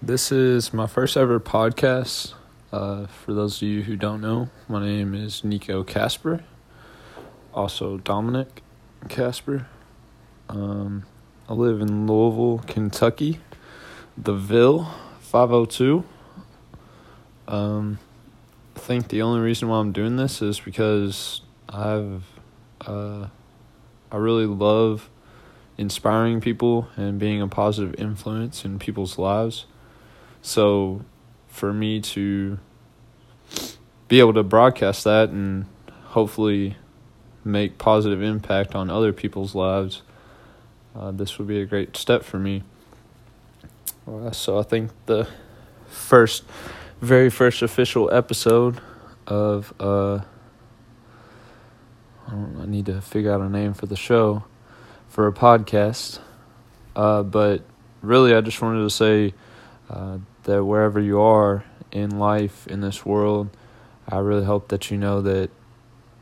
This is my first ever podcast. Uh, for those of you who don't know, my name is Nico Casper, also Dominic Casper. Um, I live in Louisville, Kentucky, the Ville 502. Um, I think the only reason why I'm doing this is because I've uh, I really love inspiring people and being a positive influence in people's lives. So for me to be able to broadcast that and hopefully make positive impact on other people's lives, uh, this would be a great step for me. Uh, so I think the first, very first official episode of uh, I, I need to figure out a name for the show, for a podcast. Uh, but really, I just wanted to say uh, that wherever you are in life, in this world, I really hope that you know that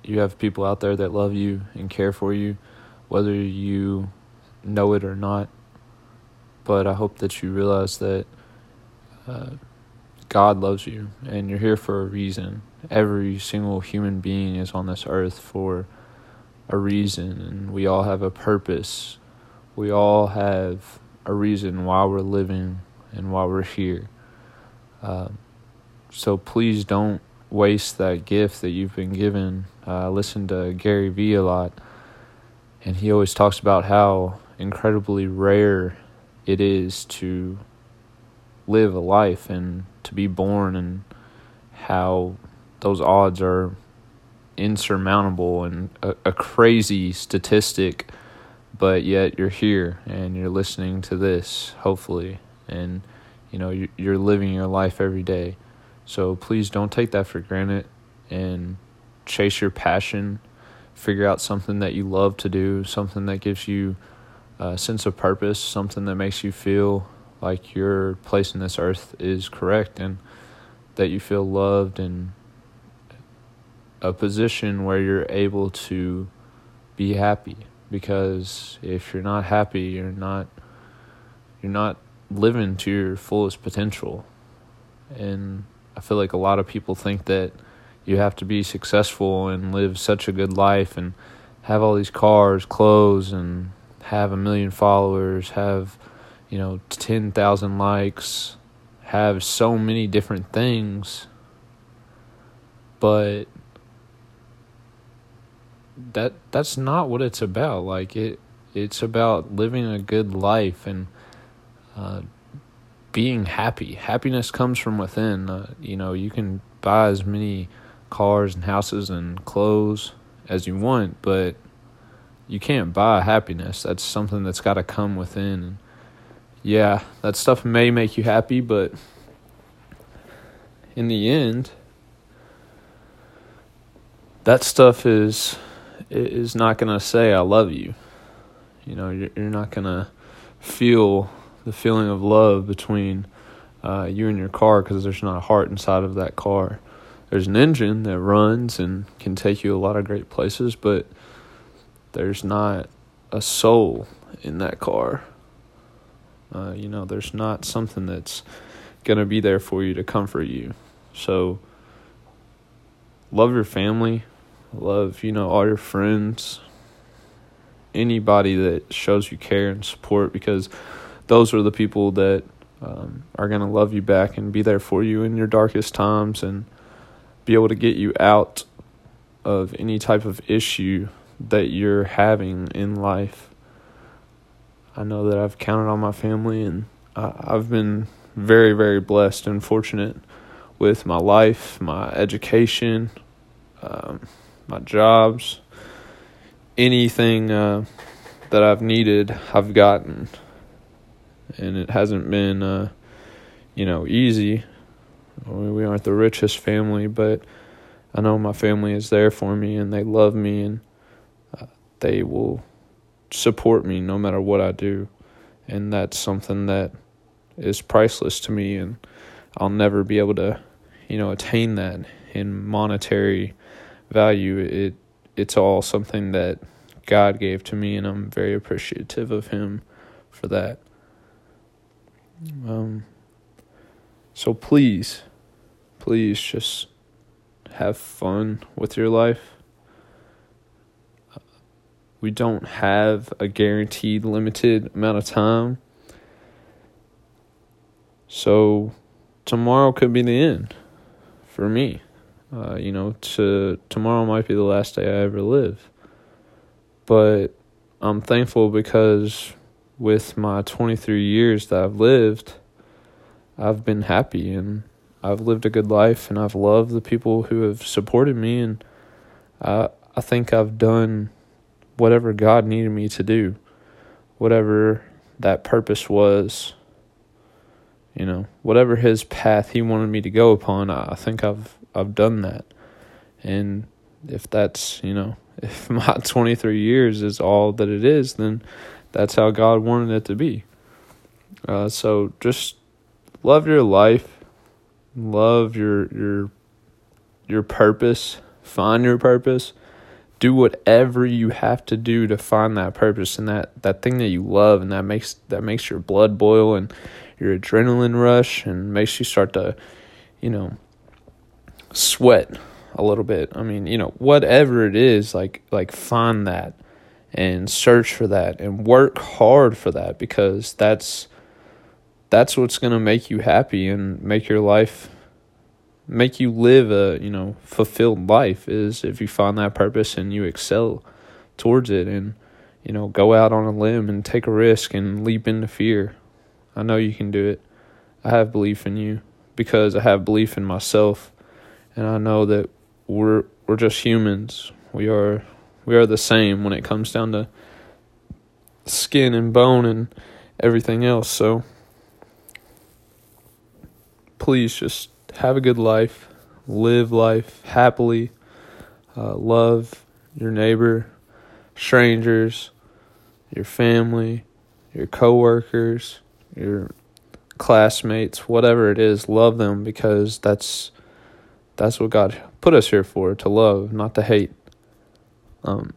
you have people out there that love you and care for you, whether you know it or not. But I hope that you realize that uh, God loves you and you're here for a reason. Every single human being is on this earth for a reason, and we all have a purpose. We all have a reason why we're living and while we're here. Um, so please don't waste that gift that you've been given. Uh, I listen to Gary Vee a lot, and he always talks about how incredibly rare it is to live a life and to be born, and how those odds are insurmountable and a, a crazy statistic but yet you're here and you're listening to this hopefully and you know you're living your life every day. So please don't take that for granted and chase your passion. Figure out something that you love to do something that gives you a sense of purpose something that makes you feel like your place in this earth is correct and that you feel loved and a position where you're able to be happy. Because if you're not happy you're not you're not living to your fullest potential. And I feel like a lot of people think that you have to be successful and live such a good life and have all these cars, clothes, and have a million followers, have, you know, 10,000 likes, have so many different things. But that that's not what it's about. Like it it's about living a good life and uh, being happy. Happiness comes from within. Uh, you know, you can buy as many cars and houses and clothes as you want, but you can't buy happiness. That's something that's got to come within. Yeah, that stuff may make you happy, but in the end, that stuff is is not going to say I love you. You know, you're, you're not going to feel the feeling of love between uh, you and your car because there's not a heart inside of that car. There's an engine that runs and can take you a lot of great places, but there's not a soul in that car. Uh, you know, there's not something that's going to be there for you to comfort you. So, love your family, love, you know, all your friends, anybody that shows you care and support because those are the people that um, are going to love you back and be there for you in your darkest times and be able to get you out of any type of issue that you're having in life. I know that I've counted on my family and I've been very, very blessed and fortunate with my life, my education, um, my jobs, anything uh, that I've needed, I've gotten and it hasn't been, uh, you know, easy. We aren't the richest family, but I know my family is there for me and they love me and uh, they will support me no matter what I do. And that's something that is priceless to me and I'll never be able to, you know, attain that in monetary value. It it's all something that God gave to me and I'm very appreciative of him for that. Um, So please, please just have fun with your life. We don't have a guaranteed limited amount of time. So tomorrow could be the end for me. Uh, you know, to tomorrow might be the last day I ever live. But I'm thankful because with my 23 years that I've lived, I've been happy and I've lived a good life and I've loved the people who have supported me and I I think I've done whatever God needed me to do. Whatever that purpose was. You know, whatever his path he wanted me to go upon, I think I've I've done that. And if that's, you know, if my 23 years is all that it is, then that's how God wanted it to be. Uh, so just love your life, love your your your purpose, find your purpose, do whatever you have to do to find that purpose and that that thing that you love and that makes that makes your blood boil and your adrenaline rush and makes you start to, you know, sweat a little bit. I mean, you know, whatever it is, like like find that and search for that and work hard for that because that's that's what's going to make you happy and make your life make you live a, you know, fulfilled life is if you find that purpose and you excel towards it and you know, go out on a limb and take a risk and leap into fear. I know you can do it. I have belief in you because I have belief in myself and I know that we're we're just humans. We are we are the same when it comes down to skin and bone and everything else. So please just have a good life, live life happily, uh, love your neighbor, strangers, your family, your coworkers, your classmates, whatever it is, love them because that's that's what God put us here for to love, not to hate. Um,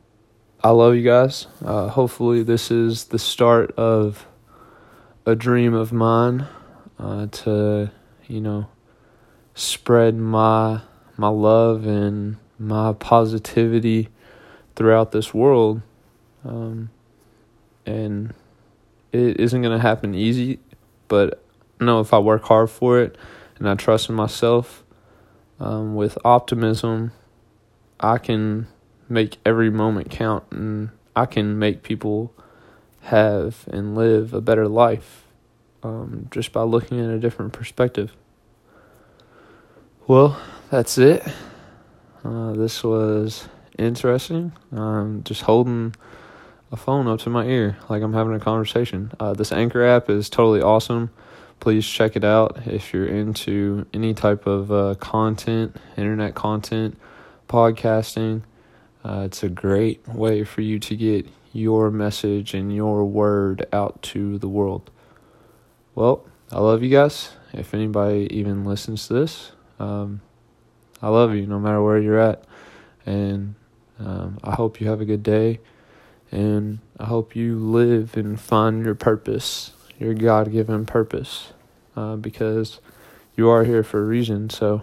I love you guys. Uh, hopefully, this is the start of a dream of mine uh, to, you know, spread my my love and my positivity throughout this world. Um, and it isn't going to happen easy, but I know if I work hard for it and I trust in myself, um, with optimism, I can make every moment count and I can make people have and live a better life um, just by looking at a different perspective. Well, that's it. Uh, this was interesting. Um, just holding a phone up to my ear like I'm having a conversation. Uh, this Anchor app is totally awesome please check it out if you're into any type of uh, content, internet content, podcasting. Uh, it's a great way for you to get your message and your word out to the world. Well, I love you guys. If anybody even listens to this, um, I love you no matter where you're at. And um, I hope you have a good day. And I hope you live and find your purpose your God given purpose uh, because you are here for a reason. So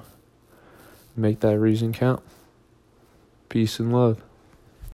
make that reason count. Peace and love.